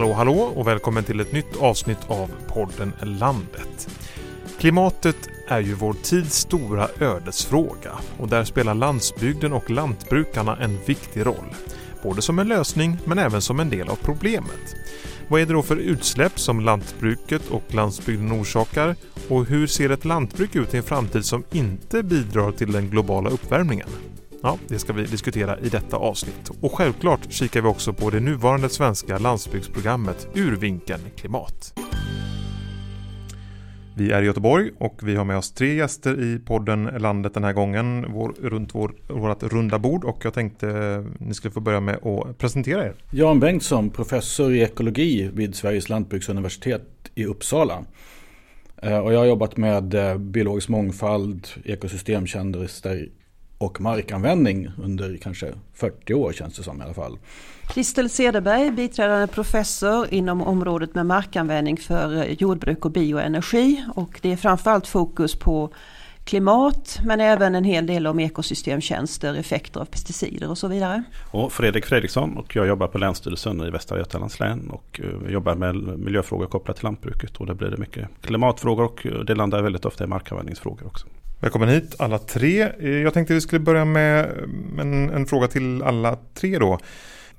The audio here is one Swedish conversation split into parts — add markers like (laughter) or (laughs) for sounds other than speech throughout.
Hallå hallå och välkommen till ett nytt avsnitt av podden Landet. Klimatet är ju vår tids stora ödesfråga och där spelar landsbygden och lantbrukarna en viktig roll. Både som en lösning men även som en del av problemet. Vad är det då för utsläpp som lantbruket och landsbygden orsakar? Och hur ser ett lantbruk ut i en framtid som inte bidrar till den globala uppvärmningen? Ja, det ska vi diskutera i detta avsnitt. Och självklart kikar vi också på det nuvarande svenska landsbygdsprogrammet ur vinkeln klimat. Vi är i Göteborg och vi har med oss tre gäster i podden Landet den här gången vår, runt vår, vårt runda bord och jag tänkte eh, ni skulle få börja med att presentera er. Jan Bengtsson, professor i ekologi vid Sveriges lantbruksuniversitet i Uppsala. Eh, och jag har jobbat med eh, biologisk mångfald, ekosystemtjänster och markanvändning under kanske 40 år känns det som i alla fall. Kristel Cederberg, biträdande professor inom området med markanvändning för jordbruk och bioenergi. Och det är framförallt fokus på klimat men även en hel del om ekosystemtjänster, effekter av pesticider och så vidare. Och Fredrik Fredriksson och jag jobbar på Länsstyrelsen i Västra Götalands län och eh, jobbar med miljöfrågor kopplat till lantbruket. Och där blir det mycket klimatfrågor och det landar väldigt ofta i markanvändningsfrågor också. Välkommen hit alla tre. Jag tänkte vi skulle börja med en, en fråga till alla tre då.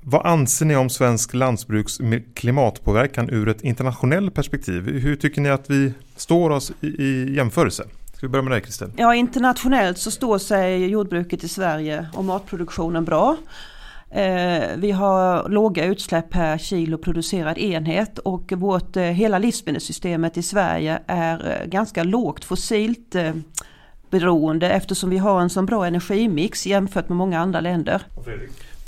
Vad anser ni om svensk lantbruks klimatpåverkan ur ett internationellt perspektiv? Hur tycker ni att vi står oss i, i jämförelse? Ska vi börja med dig Kristel? Ja, internationellt så står sig jordbruket i Sverige och matproduktionen bra. Eh, vi har låga utsläpp per kilo producerad enhet och vårt, eh, hela livsmedelssystemet i Sverige är eh, ganska lågt fossilt beroende eftersom vi har en så bra energimix jämfört med många andra länder.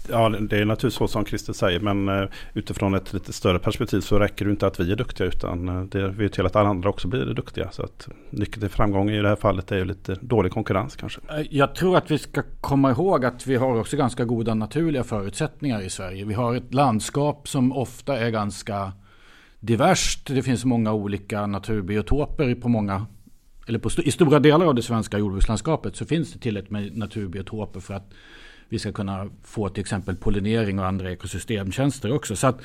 Ja, det är naturligtvis så som Christer säger, men eh, utifrån ett lite större perspektiv så räcker det inte att vi är duktiga, utan eh, det vill till att alla andra också blir duktiga. Så att nyckeln till framgång i det här fallet är ju lite dålig konkurrens kanske. Eh, jag tror att vi ska komma ihåg att vi har också ganska goda naturliga förutsättningar i Sverige. Vi har ett landskap som ofta är ganska diverst. Det finns många olika naturbiotoper på många eller på, i stora delar av det svenska jordbrukslandskapet så finns det tillräckligt med naturbiotoper för att vi ska kunna få till exempel pollinering och andra ekosystemtjänster också. Så att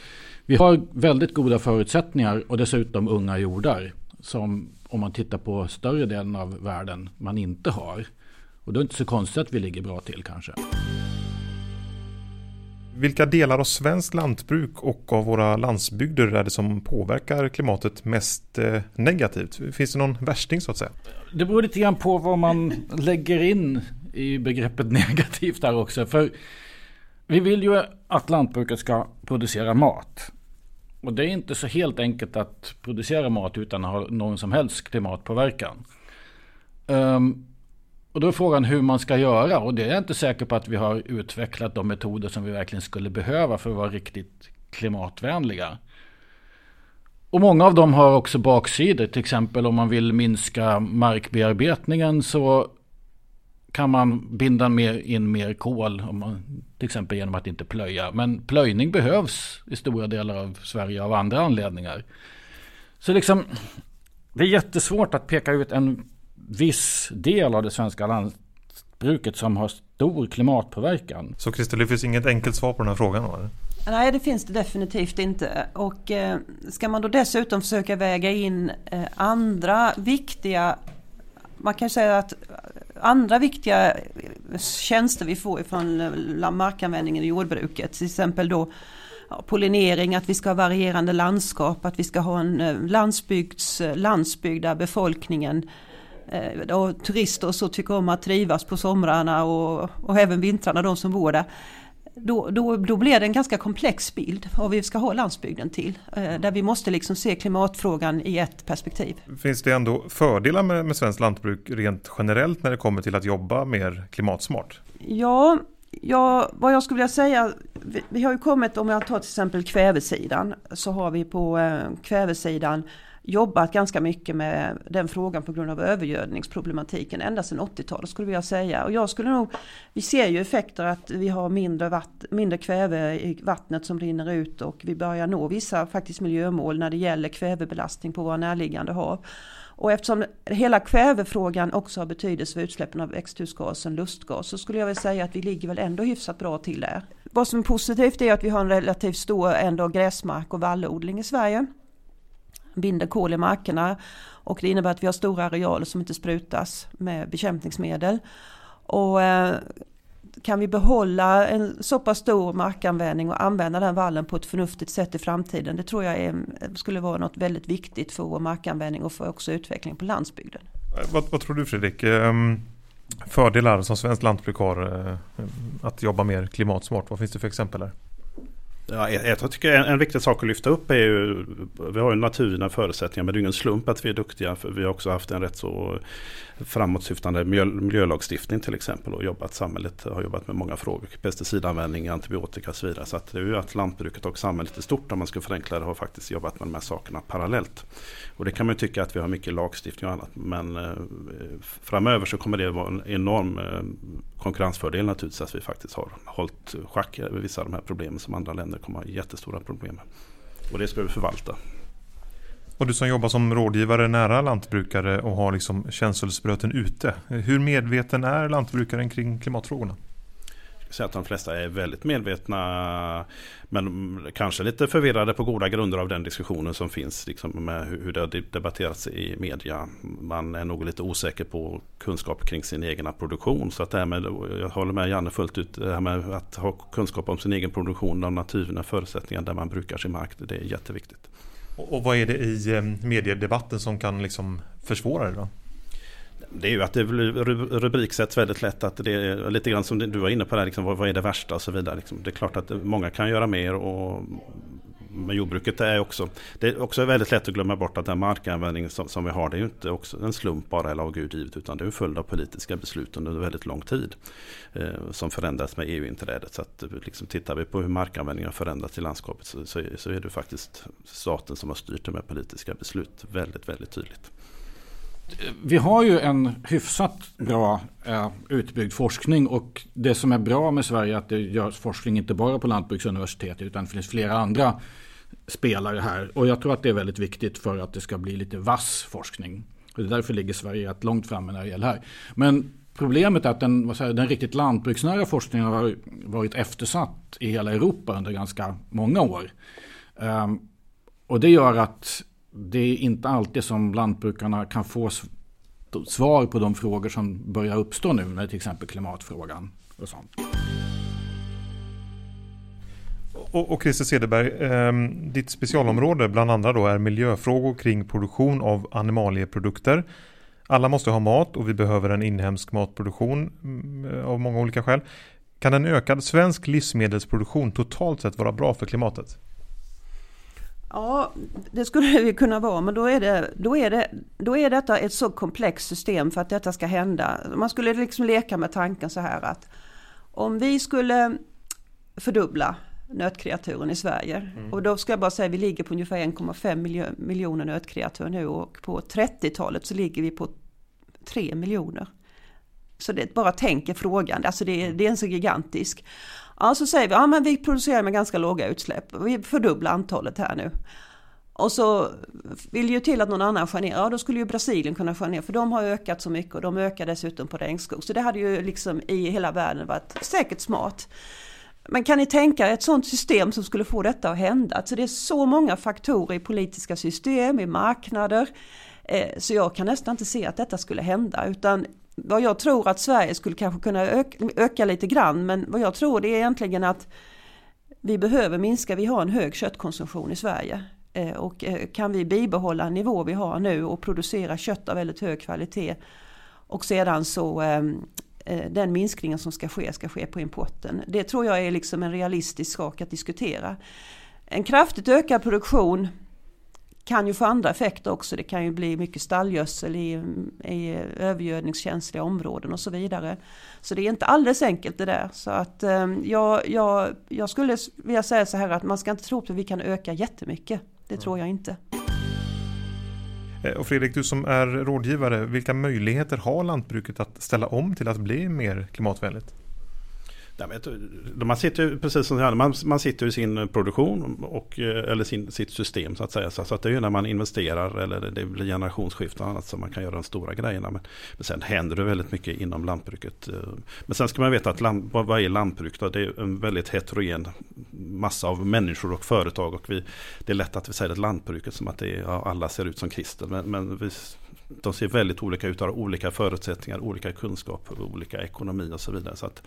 vi har väldigt goda förutsättningar och dessutom unga jordar som om man tittar på större delen av världen man inte har. Och då är det inte så konstigt att vi ligger bra till kanske. Vilka delar av svenskt lantbruk och av våra landsbygder är det som påverkar klimatet mest eh, negativt? Finns det någon värsting så att säga? Det beror lite grann på vad man lägger in i begreppet (laughs) negativt där också. För vi vill ju att lantbruket ska producera mat. Och det är inte så helt enkelt att producera mat utan att ha någon som helst klimatpåverkan. Um, och då är frågan hur man ska göra och det är jag inte säker på att vi har utvecklat de metoder som vi verkligen skulle behöva för att vara riktigt klimatvänliga. Och många av dem har också baksidor. Till exempel om man vill minska markbearbetningen så kan man binda mer, in mer kol. Om man, till exempel genom att inte plöja. Men plöjning behövs i stora delar av Sverige av andra anledningar. Så liksom, det är jättesvårt att peka ut en viss del av det svenska lantbruket som har stor klimatpåverkan. Så Christer, det finns inget enkelt svar på den här frågan? Eller? Nej, det finns det definitivt inte. Och eh, ska man då dessutom försöka väga in eh, andra viktiga, man kan säga att andra viktiga tjänster vi får från eh, markanvändningen i jordbruket, till exempel då pollinering, att vi ska ha varierande landskap, att vi ska ha en eh, landsbygds, landsbygd där befolkningen Eh, och turister och så tycker om att trivas på somrarna och, och även vintrarna, de som bor där. Då, då, då blir det en ganska komplex bild av vad vi ska ha landsbygden till. Eh, där vi måste liksom se klimatfrågan i ett perspektiv. Finns det ändå fördelar med, med svenskt lantbruk rent generellt när det kommer till att jobba mer klimatsmart? Ja, ja vad jag skulle vilja säga, vi, vi har ju kommit, om jag tar till exempel kvävesidan, så har vi på eh, kvävesidan jobbat ganska mycket med den frågan på grund av övergödningsproblematiken ända sedan 80-talet skulle jag säga. Och jag skulle nog, vi ser ju effekter att vi har mindre, vatt, mindre kväve i vattnet som rinner ut och vi börjar nå vissa faktiskt miljömål när det gäller kvävebelastning på våra närliggande hav. Och eftersom hela kvävefrågan också har betydelse för utsläppen av växthusgasen, lustgas, så skulle jag vilja säga att vi ligger väl ändå hyfsat bra till där. vad som är positivt är att vi har en relativt stor ändå gräsmark och vallodling i Sverige. Binder kol i markerna och det innebär att vi har stora arealer som inte sprutas med bekämpningsmedel. Och eh, kan vi behålla en så pass stor markanvändning och använda den vallen på ett förnuftigt sätt i framtiden. Det tror jag är, skulle vara något väldigt viktigt för vår markanvändning och för också utveckling på landsbygden. Eh, vad, vad tror du Fredrik? Ehm, fördelar som svenskt lantbruk har eh, att jobba mer klimatsmart. Vad finns det för exempel där? Ja, jag tycker en, en viktig sak att lyfta upp är ju, vi har ju naturliga förutsättningar men det är ingen slump att vi är duktiga. För vi har också haft en rätt så framåtsyftande miljö, miljölagstiftning till exempel och jobbat, samhället har jobbat med många frågor, pesticidanvändning, antibiotika och så vidare. Så att det är ju att lantbruket och samhället i stort, om man ska förenkla det, har faktiskt jobbat med de här sakerna parallellt. Och det kan man ju tycka att vi har mycket lagstiftning och annat. Men eh, framöver så kommer det vara en enorm eh, konkurrensfördel naturligtvis att vi faktiskt har hållit schack över vissa av de här problemen som andra länder kommer ha jättestora problem med. Och det ska vi förvalta. Och du som jobbar som rådgivare nära lantbrukare och har liksom känselspröten ute. Hur medveten är lantbrukaren kring klimatfrågorna? Jag säga att de flesta är väldigt medvetna men kanske lite förvirrade på goda grunder av den diskussionen som finns liksom med hur det har debatterats i media. Man är nog lite osäker på kunskap kring sin egen produktion. Så att det här med, jag håller med Janne fullt ut, det här med att ha kunskap om sin egen produktion, de naturliga förutsättningar där man brukar sin mark, det är jätteviktigt. Och vad är det i eh, mediedebatten som kan liksom försvåra det då? Det är ju att det rubriksätts väldigt lätt att det är lite grann som du var inne på där, liksom, vad, är det värsta och så vidare. Liksom. Det är klart att många kan göra mer och men jordbruket är också, det är också väldigt lätt att glömma bort att den markanvändning som, som vi har, det är ju inte också en slump bara eller av Gud givet, utan det är en följd av politiska beslut under väldigt lång tid. Eh, som förändras med EU-inträdet. Så att liksom, tittar vi på hur markanvändningen har förändrats i landskapet så, så, så är det faktiskt staten som har styrt det med politiska beslut väldigt, väldigt tydligt. Vi har ju en hyfsat bra eh, utbyggd forskning och det som är bra med Sverige är att det görs forskning inte bara på Lantbruksuniversitetet utan det finns flera andra spelare här. Och jag tror att det är väldigt viktigt för att det ska bli lite vass forskning. Och det är därför ligger Sverige rätt långt framme när det gäller här. Men problemet är att den, vad säger, den riktigt lantbruksnära forskningen har varit eftersatt i hela Europa under ganska många år. Um, och det gör att det är inte alltid som lantbrukarna kan få svar på de frågor som börjar uppstå nu, när till exempel klimatfrågan och sånt. Och, och Christer Cederberg, eh, ditt specialområde bland andra då är miljöfrågor kring produktion av animalieprodukter. Alla måste ha mat och vi behöver en inhemsk matproduktion mm, av många olika skäl. Kan en ökad svensk livsmedelsproduktion totalt sett vara bra för klimatet? Ja, det skulle det kunna vara, men då är, det, då, är det, då är detta ett så komplext system för att detta ska hända. Man skulle liksom leka med tanken så här att om vi skulle fördubbla nötkreaturen i Sverige. Mm. Och då ska jag bara säga att vi ligger på ungefär 1,5 miljoner nötkreatur nu och på 30-talet så ligger vi på 3 miljoner. Så det bara tänker frågan, alltså det, det är en så gigantisk. Ja, så säger vi, ja men vi producerar med ganska låga utsläpp. Vi fördubblar antalet här nu. Och så vill ju till att någon annan skär ner. Ja, då skulle ju Brasilien kunna skära ner för de har ökat så mycket och de ökar dessutom på regnskog. Så det hade ju liksom i hela världen varit säkert smart. Men kan ni tänka er ett sådant system som skulle få detta att hända? Alltså det är så många faktorer i politiska system, i marknader. Eh, så jag kan nästan inte se att detta skulle hända. Utan vad jag tror att Sverige skulle kanske kunna öka, öka lite grann men vad jag tror det är egentligen att vi behöver minska, vi har en hög köttkonsumtion i Sverige. Eh, och eh, kan vi bibehålla en nivå vi har nu och producera kött av väldigt hög kvalitet och sedan så eh, den minskningen som ska ske ska ske på importen. Det tror jag är liksom en realistisk sak att diskutera. En kraftigt ökad produktion kan ju få andra effekter också. Det kan ju bli mycket stallgödsel i, i övergödningskänsliga områden och så vidare. Så det är inte alldeles enkelt det där. Så att eh, jag, jag, jag skulle vilja säga så här att man ska inte tro att vi kan öka jättemycket. Det mm. tror jag inte. Eh, och Fredrik, du som är rådgivare, vilka möjligheter har lantbruket att ställa om till att bli mer klimatvänligt? Man sitter precis som här, man, man sitter i sin produktion och, eh, eller sin, sitt system så att säga. Så, att det är ju när man investerar eller det blir generationsskifte och annat som man kan göra de stora grejerna. Men, men sen händer det väldigt mycket inom lantbruket. Eh. Men sen ska man veta att lamp, vad är lantbruk? Då? Det är en väldigt heterogen massa av människor och företag. Och vi, det är lätt att vi säger att lantbruket som att det är, ja, alla ser ut som Christer. Men, men vi, de ser väldigt olika ut, har olika förutsättningar, olika kunskap, olika ekonomi och så vidare. Så att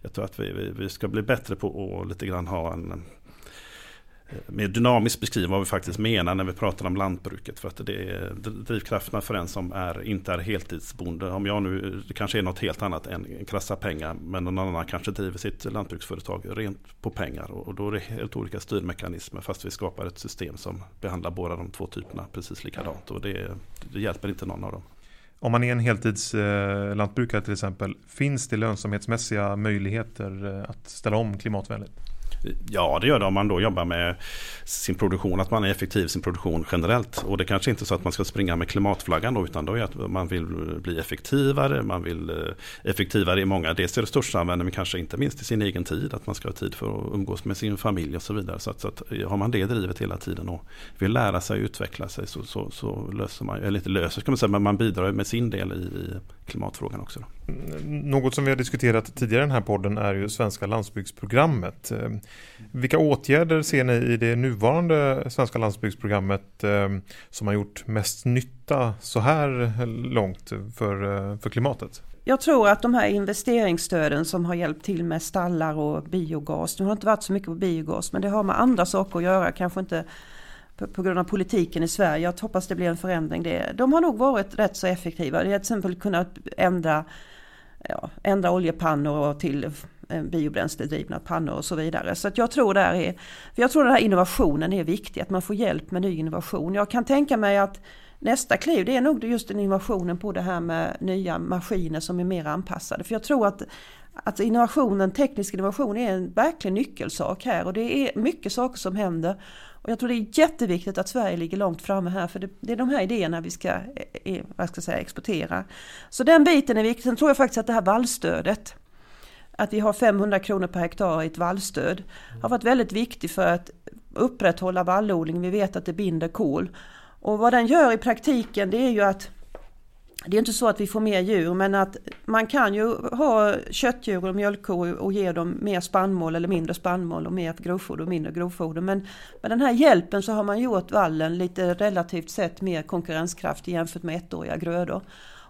jag tror att vi, vi, vi ska bli bättre på att lite grann ha en Eh, mer dynamiskt beskriva vad vi faktiskt menar när vi pratar om lantbruket. För att det är drivkrafterna för en som är, inte är heltidsbonde. Om jag nu, det kanske är något helt annat än krassa pengar. Men någon annan kanske driver sitt lantbruksföretag rent på pengar. Och då är det helt olika styrmekanismer. Fast vi skapar ett system som behandlar båda de två typerna precis likadant. Och det, det hjälper inte någon av dem. Om man är en heltidslantbrukare eh, till exempel, finns det lönsamhetsmässiga möjligheter eh, att ställa om klimatvänligt? Ja, det gör det om man då jobbar med sin produktion, att man är effektiv i sin produktion generellt. Och det kanske inte är så att man ska springa med klimatflaggan då, utan då är att man vill bli effektivare, man vill eh, effektivare i många, dels i resursanvändning men kanske inte minst i sin egen tid, att man ska ha tid för att umgås med sin familj och så vidare. Så att, så att eh, har man det drivet hela tiden och vill lära sig och utveckla sig så, så, så löser man, eller inte löser ska man säga, men man bidrar med sin del i, i klimatfrågan också. Då. Något som vi har diskuterat tidigare i den här podden är ju Svenska landsbygdsprogrammet. Eh, vilka åtgärder ser ni i det nuvarande Svenska landsbygdsprogrammet eh, som har gjort mest nytta så här långt för, eh, för klimatet? Jag tror att de här investeringsstöden som har hjälpt till med stallar och biogas, nu har det inte varit så mycket på biogas men det har med andra saker att göra, kanske inte på grund av politiken i Sverige. Jag hoppas det blir en förändring. Det, de har nog varit rätt så effektiva. Det har till exempel kunnat ändra, ja, ändra oljepannor till eh, biobränsledrivna pannor och så vidare. Så att jag tror där är, jag tror den här innovationen är viktig, att man får hjälp med ny innovation. Jag kan tänka mig att nästa kliv det är nog just den innovationen på det här med nya maskiner som är mer anpassade. För jag tror att att innovationen, teknisk innovation är en verklig nyckelsak här och det är mycket saker som händer. Och jag tror det är jätteviktigt att Sverige ligger långt framme här för det, det är de här idéerna vi ska, eh, eh, vad ska säga, exportera. Så den biten är viktig. Sen tror jag faktiskt att det här vallstödet, att vi har 500 kronor per hektar i ett vallstöd, har varit väldigt viktigt för att upprätthålla vallodling. Vi vet att det binder kol. Och vad den gör i praktiken det är ju att det är inte så att vi får mer djur men att man kan ju ha köttdjur och mjölkkor och ge dem mer spannmål eller mindre spannmål och mer grovfoder och mindre grovfoder. Men med den här hjälpen så har man gjort vallen lite relativt sett mer konkurrenskraftig jämfört med ettåriga grödor.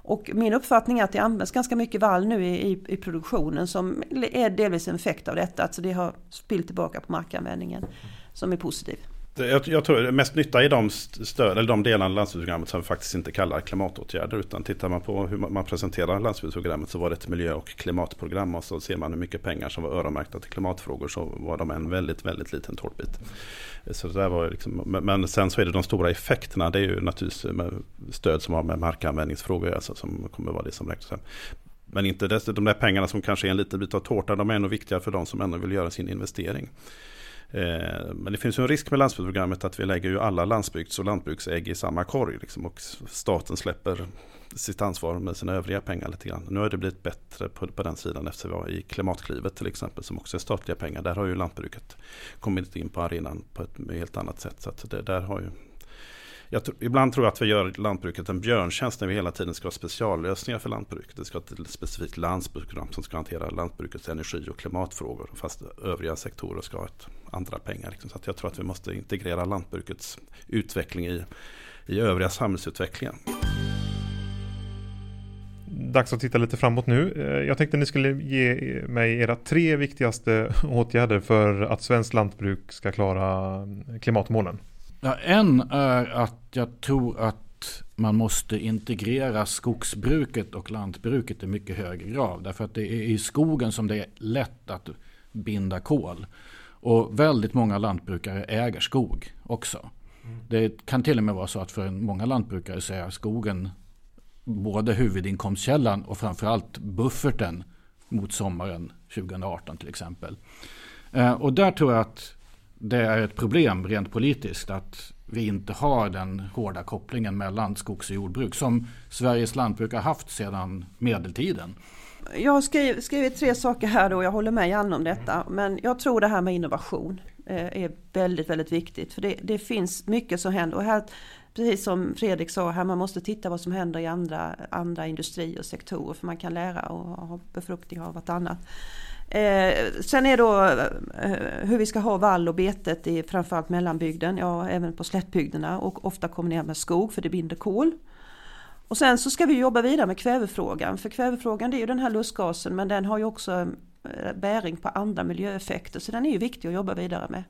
Och min uppfattning är att det används ganska mycket vall nu i, i, i produktionen som är delvis en effekt av detta. Alltså det har spillt tillbaka på markanvändningen som är positiv. Eh, jag, jag tror mest nytta i de, stöd, eller de delarna av landsbygdsprogrammet som vi faktiskt inte kallar klimatåtgärder. Utan tittar man på hur man presenterar landsbygdsprogrammet så var det ett miljö och klimatprogram. Och så ser man hur mycket pengar som var öronmärkta till klimatfrågor så var de en väldigt, väldigt liten tårtbit. Så det var liksom, men sen så är det de stora effekterna. Det är ju naturligtvis stöd som har med markanvändningsfrågor alltså, som kommer vara det som räknas. Men inte dess, de där pengarna som kanske är en liten bit av tårtan. de är ändå viktiga för de som ändå vill göra sin investering. Eh, men det finns ju en risk med landsbygdsprogrammet att vi lägger ju alla landsbygds och lantbruksägg i samma korg. Liksom, och staten släpper sitt ansvar med sina övriga pengar lite grann. Nu har det blivit bättre på, på den sidan efter vi var i Klimatklivet till exempel som också är statliga pengar. Där har ju lantbruket kommit in på arenan på ett helt annat sätt. Så att det där har ju Tror, ibland tror jag att vi gör lantbruket en björntjänst när vi hela tiden ska ha speciallösningar för lantbruket. Det ska ha ett specifikt landsbygdsprogram som ska hantera lantbrukets energi och klimatfrågor. Fast övriga sektorer ska ha ett, andra pengar. Liksom. Så jag tror att vi måste integrera lantbrukets utveckling i, i övriga samhällsutvecklingen. Dags att titta lite framåt nu. Eh, jag tänkte att ni skulle ge mig era tre viktigaste (laughs) åtgärder för att svenskt lantbruk ska klara mm, klimatmålen. Ja, en är att jag tror att man måste integrera skogsbruket och lantbruket i mycket högre grad. Därför att det är i skogen som det är lätt att binda kol. Och väldigt många lantbrukare äger skog också. Mm. Det kan till och med vara så att för många lantbrukare så är skogen både huvudinkomstkällan och framförallt bufferten mot sommaren 2018 till exempel. Eh, och där tror jag att det är ett problem rent politiskt att vi inte har den hårda kopplingen mellan skogs och jordbruk som Sveriges lantbruk har haft sedan medeltiden. jag har skrivit, skrivit tre saker här och jag håller med Janne om detta. Men jag tror det här med innovation eh, är väldigt, väldigt viktigt. För det, det finns mycket som händer. Och här, precis som Fredrik sa, här man måste titta vad som händer i andra, andra industri och sektorer. För man kan lära och ha befruktning av vartannat. Eh, sen är då eh, hur vi ska ha vall och betet i framförallt mellanbygden, ja även på slättbygderna och ofta kombinerat med skog för det binder kol. Och sen så ska vi jobba vidare med kvävefrågan. För kvävefrågan det är ju den här lustgasen men den har ju också eh, bäring på andra miljöeffekter. Så den är ju viktig att jobba vidare med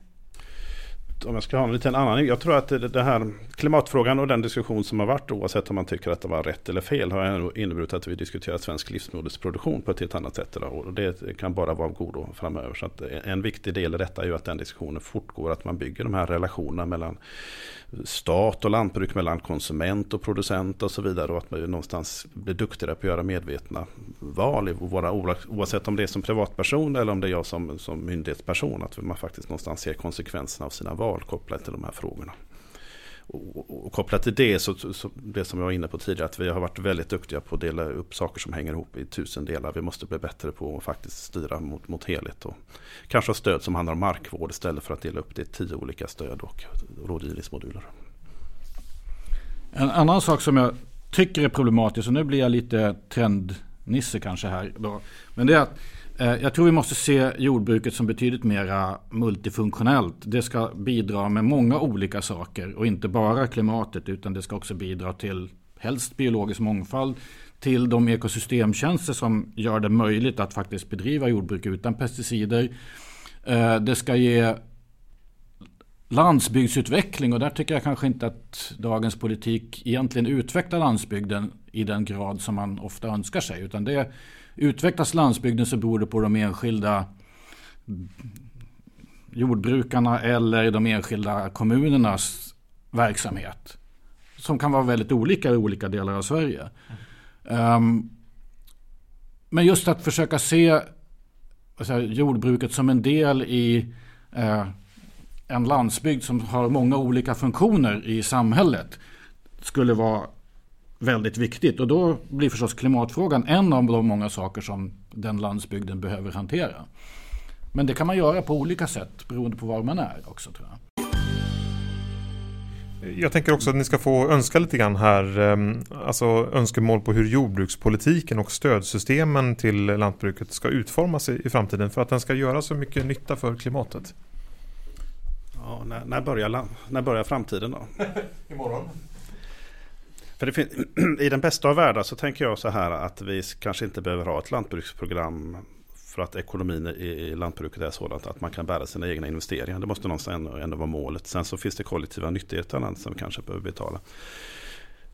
om jag ska ha en liten annan. Jag tror att det här klimatfrågan och den diskussion som har varit oavsett om man tycker att det var rätt eller fel har inneburit att vi diskuterar svensk livsmedelsproduktion på ett helt annat sätt idag. Och det kan bara vara av godo framöver. Så en viktig del i detta är ju att den diskussionen fortgår. Att man bygger de här relationerna mellan stat och lantbruk, mellan konsument och producent och så vidare. Och att man någonstans blir duktigare på att göra medvetna val. I våra, oavsett om det är som privatperson eller om det är jag som, som myndighetsperson. Att man faktiskt någonstans ser konsekvenserna av sina val kopplat till de här frågorna. Och, och, kopplat till det, så, så, det som jag var inne på tidigare, att vi har varit väldigt duktiga på att dela upp saker som hänger ihop i tusen delar. Vi måste bli bättre på att faktiskt styra mot, mot helhet. Och kanske ha stöd som handlar om markvård istället för att dela upp det i tio olika stöd och rådgivningsmoduler. En annan sak som jag tycker är problematisk, och nu blir jag lite trendnisse kanske här. Då, men det är att Eh, jag tror vi måste se jordbruket som betydligt mer multifunktionellt. Det ska bidra med många olika saker och inte bara klimatet utan det ska också bidra till helst biologisk mångfald, till de ekosystemtjänster som gör det möjligt att faktiskt bedriva jordbruk utan pesticider. Eh, det ska ge landsbygdsutveckling och där tycker jag kanske inte att dagens politik egentligen utvecklar landsbygden i den grad som man ofta önskar sig. Utan det Utvecklas landsbygden så beror det på de enskilda jordbrukarna eller de enskilda kommunernas verksamhet. Som kan vara väldigt olika i olika delar av Sverige. Um, men just att försöka se alltså, jordbruket som en del i uh, en landsbygd som har många olika funktioner i samhället skulle vara väldigt viktigt. Och då blir förstås klimatfrågan en av de många saker som den landsbygden behöver hantera. Men det kan man göra på olika sätt beroende på var man är också tror jag. Jag tänker också att ni ska få önska lite grann här, ehm, alltså önskemål på hur jordbrukspolitiken och stödsystemen till lantbruket ska utformas i framtiden för att den ska göra så mycket nytta för klimatet. Ja, när, när, börjar, när börjar framtiden då? (laughs) Imorgon. För det (clears throat) I den bästa av världar så tänker jag så här att vi kanske inte behöver ha ett lantbruksprogram för att ekonomin i lantbruket är sådant att man kan bära sina egna investeringar. Det måste någonstans ändå, ändå vara målet. Sen så finns det kollektiva nyttigheter som vi kanske behöver betala.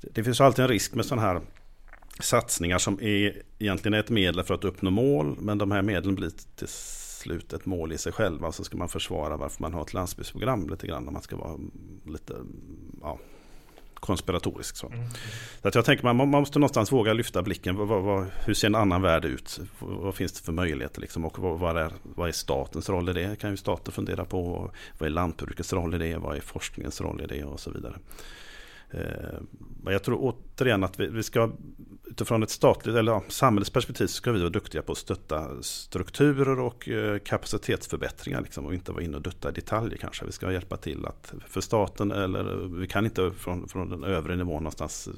Det finns alltid en risk med sådana här satsningar som är egentligen är ett medel för att uppnå mål. Men de här medlen blir till slut ett mål i sig själva. Så ska man försvara varför man har ett landsbygdsprogram lite grann. Man ska vara lite ja, konspiratorisk. Så. Mm. så att jag tänker man, man måste någonstans våga lyfta blicken. Vad, vad, hur ser en annan värld ut? Vad finns det för möjligheter? Liksom? Och vad, vad, är, vad är statens roll i det? kan ju staten fundera på. Vad är lantbrukets roll i det? Vad är forskningens roll i det? Och så vidare. Eh, men jag tror återigen att vi, vi ska utifrån ett statligt eller ja, samhällsperspektiv så ska vi vara duktiga på att stötta strukturer och eh, kapacitetsförbättringar. Liksom, och inte vara inne och dutta i detaljer kanske. Vi ska hjälpa till att för staten eller vi kan inte från, från den övre nivån någonstans eh,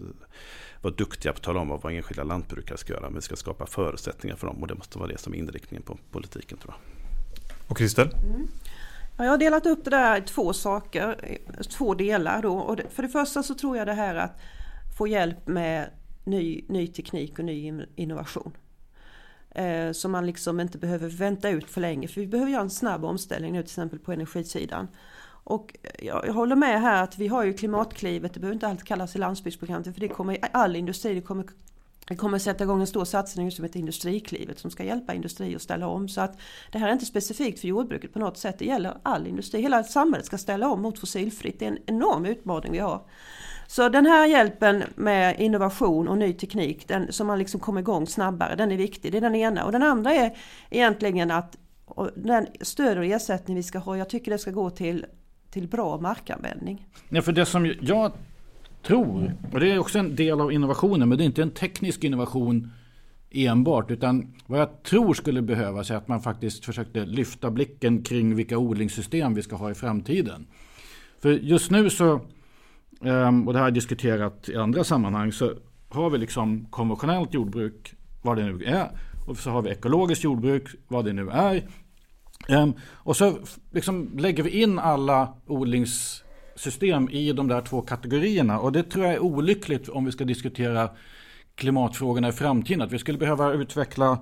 vara duktiga på att tala om vad enskilda lantbrukare ska göra. Men vi ska skapa förutsättningar för dem och det måste vara det som är inriktningen på politiken tror jag. Och Kristel? Mm. Jag har delat upp det där i två saker, två delar då. Och för det första så tror jag det här att få hjälp med ny, ny teknik och ny innovation. Eh, som man liksom inte behöver vänta ut för länge. För vi behöver göra en snabb omställning nu till exempel på energisidan. Och eh, jag, jag håller med här att vi har ju klimatklivet, det behöver inte alltid kallas i landsbygdsprogrammet för det kommer all industri, det kommer vi kommer att sätta igång en stor satsning som heter Industriklivet som ska hjälpa industri att ställa om. Så att det här är inte specifikt för jordbruket på något sätt. Det gäller all industri. Hela samhället ska ställa om mot fossilfritt. Det är en enorm utmaning vi har. Så den här hjälpen med innovation och ny teknik, den, som man liksom kommer igång snabbare, den är viktig. Det är den ena. Och den andra är egentligen att den stöd och ersättning vi ska ha, jag tycker det ska gå till, till bra markanvändning. Ja, för det som jag tror, och det är också en del av innovationen, men det är inte en teknisk innovation enbart. Utan vad jag tror skulle behövas är att man faktiskt försökte lyfta blicken kring vilka odlingssystem vi ska ha i framtiden. För just nu så, ehm, och det har jag diskuterat i andra sammanhang, så har vi liksom konventionellt jordbruk, vad det nu är. Och så har vi ekologiskt jordbruk, vad det nu är. Ehm, och så liksom lägger vi in alla odlings system i de där två kategorierna. Och det tror jag är olyckligt om vi ska diskutera klimatfrågorna i framtiden. Att vi skulle behöva utveckla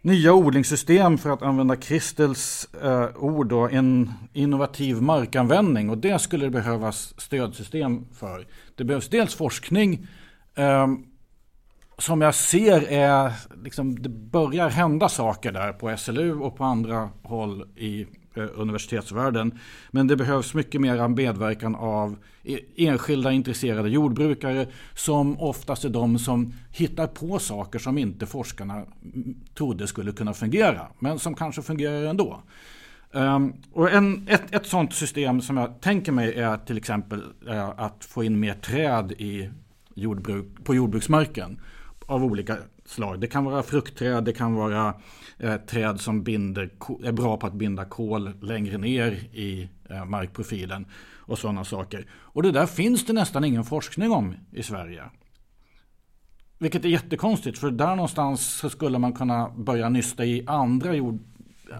nya odlingssystem för att använda Kristels eh, ord då, en innovativ markanvändning. Och det skulle det behövas stödsystem för. Det behövs dels forskning eh, som jag ser är, liksom, det börjar hända saker där på SLU och på andra håll i Eh, universitetsvärlden. Men det behövs mycket mer medverkan av e, enskilda intresserade jordbrukare som oftast är de som hittar på saker som inte forskarna trodde skulle kunna fungera. Men som kanske fungerar ändå. Um, och en, ett, ett sådant system som jag tänker mig är till exempel eh, att få in mer träd i jordbruk, på jordbruksmarken av olika slag. Det kan vara fruktträd, det kan vara Eh, träd som binder, är bra på att binda kol längre ner i eh, markprofilen och sådana saker. Och det där finns det nästan ingen forskning om i Sverige. Vilket är jättekonstigt för där någonstans så skulle man kunna börja nysta i andra, jord,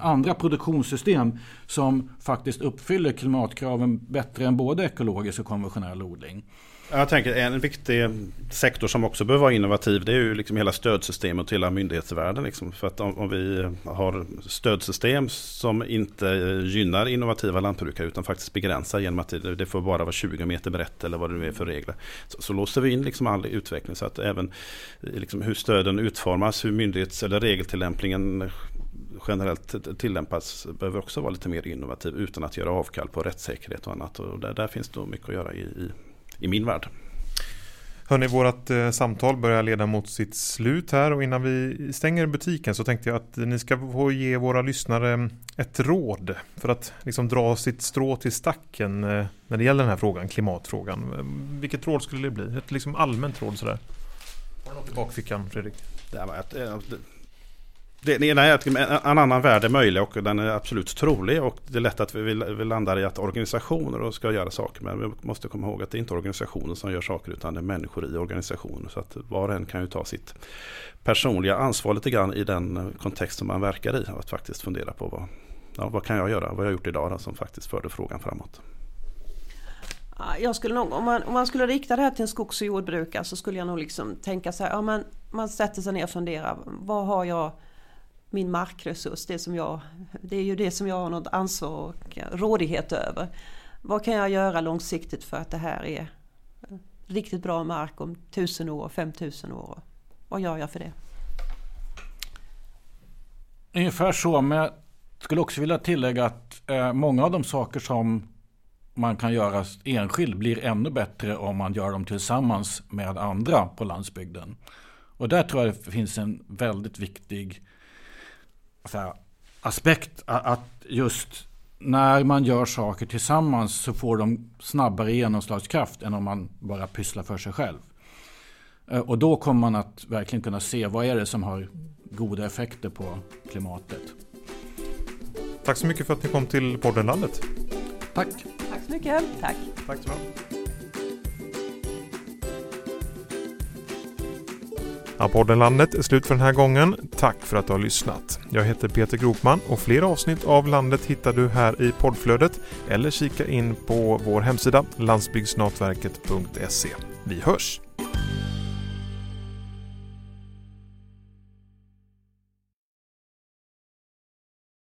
andra produktionssystem som faktiskt uppfyller klimatkraven bättre än både ekologisk och konventionell odling. Jag tänker en viktig sektor som också behöver vara innovativ det är ju liksom hela stödsystemet och hela myndighetsvärlden. Liksom. För att om, om, vi har stödsystem som inte gynnar innovativa lantbrukare utan faktiskt begränsar genom att det, det får bara vara 20 meter brett eller vad det nu är för regler. Så, så låser vi in liksom all utveckling så att även liksom hur stöden utformas, hur myndighets eller regeltillämpningen generellt tillämpas behöver också vara lite mer innovativ utan att göra avkall på rättssäkerhet och annat. Och där, där finns det mycket att göra i, i i min värld. Hörni, vårt eh, samtal börjar leda mot sitt slut här och innan vi stänger butiken så tänkte jag att ni ska få ge våra lyssnare mm, ett råd för att liksom dra sitt strå till stacken eh, när det gäller den här frågan, klimatfrågan. Eh, vilket råd skulle det bli? Ett liksom allmänt råd sådär. Har du något i bakfickan Fredrik? Det var ett, det, ena är att en annan värld är möjlig och den är absolut trolig och det är lätt att vi, vi landar i att organisationer ska göra saker. Men vi måste komma ihåg att det är inte organisationer som gör saker utan det är människor i organisationer så att var och en kan ju ta sitt personliga ansvar lite grann i den kontext som man verkar i. Och att faktiskt fundera på vad, ja, vad kan jag göra, vad har jag gjort idag då, som faktiskt förde frågan framåt. Jag skulle nog, om, man, om man skulle rikta det här till en skogs och jordbrukare så skulle jag nog liksom tänka så här, ja, man, man sätter sig ner och funderar, vad har jag min markresurs, det, som jag, det är ju det som jag har något ansvar och rådighet över. Vad kan jag göra långsiktigt för att det här är eh, riktigt bra mark om tusen år, 5000 år? Vad gör jag för det? Ungefär så, men jag skulle också vilja tillägga att eh, många av de saker som man kan göra enskild blir ännu bättre om man gör dem tillsammans med andra på landsbygden. Och där tror jag det finns en väldigt viktig här, aspekt att just när man gör saker tillsammans så får de snabbare genomslagskraft än om man bara pysslar för sig själv. Eh, och då kommer man att verkligen kunna se vad är det som har goda effekter på klimatet. Tack så mycket för att ni kom till podden Landet. Tack. Tack så mycket. Tack. Tack så mycket. Ja, podden Landet är slut för den här gången. Tack för att du har lyssnat. Jag heter Peter Gropman och fler avsnitt av Landet hittar du här i poddflödet eller kika in på vår hemsida landsbygdsnatverket.se. Vi hörs!